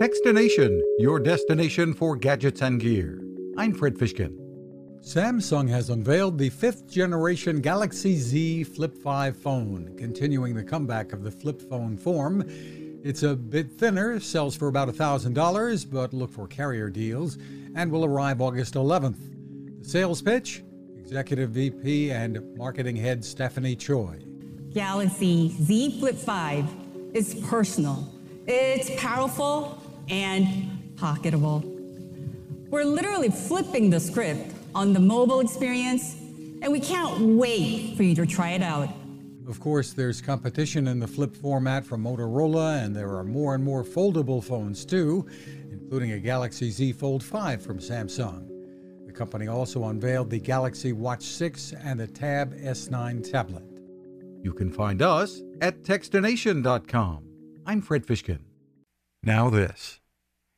Techstination, your destination for gadgets and gear. I'm Fred Fishkin. Samsung has unveiled the fifth generation Galaxy Z Flip 5 phone, continuing the comeback of the flip phone form. It's a bit thinner, sells for about $1,000, but look for carrier deals, and will arrive August 11th. The sales pitch Executive VP and Marketing Head Stephanie Choi. Galaxy Z Flip 5 is personal, it's powerful, and pocketable. We're literally flipping the script on the mobile experience, and we can't wait for you to try it out. Of course, there's competition in the flip format from Motorola, and there are more and more foldable phones too, including a Galaxy Z Fold 5 from Samsung. The company also unveiled the Galaxy Watch 6 and the Tab S9 tablet. You can find us at Techstination.com. I'm Fred Fishkin. Now, this.